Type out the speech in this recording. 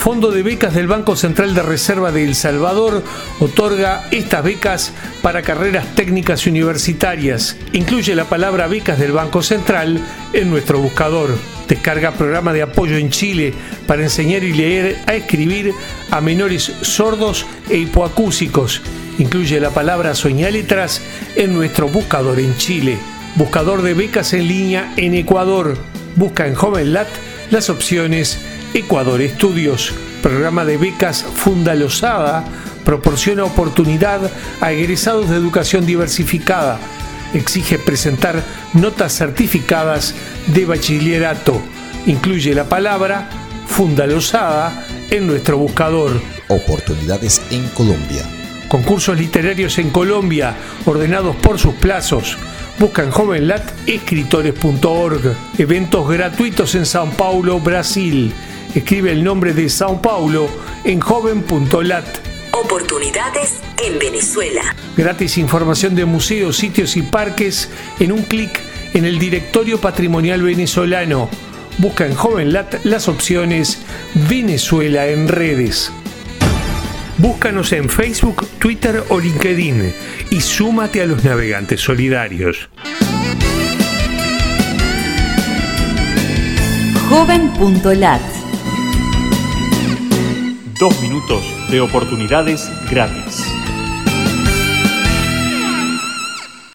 Fondo de Becas del Banco Central de Reserva de El Salvador otorga estas becas para carreras técnicas universitarias. Incluye la palabra becas del Banco Central en nuestro buscador. Descarga programa de apoyo en Chile para enseñar y leer a escribir a menores sordos e hipoacúsicos. Incluye la palabra letras en nuestro buscador en Chile. Buscador de becas en línea en Ecuador. Busca en JovenLat las opciones Ecuador Estudios, programa de becas Funda Losada, proporciona oportunidad a egresados de educación diversificada. Exige presentar notas certificadas de bachillerato. Incluye la palabra Funda Losada en nuestro buscador. Oportunidades en Colombia. Concursos literarios en Colombia, ordenados por sus plazos. Busca en jovenlatescritores.org. Eventos gratuitos en Sao Paulo, Brasil Escribe el nombre de Sao Paulo en joven.lat. Oportunidades en Venezuela. Gratis información de museos, sitios y parques en un clic en el directorio patrimonial venezolano. Busca en JovenLat las opciones Venezuela en redes. Búscanos en Facebook, Twitter o LinkedIn y súmate a los navegantes solidarios. Joven.lat Dos minutos de oportunidades gratis.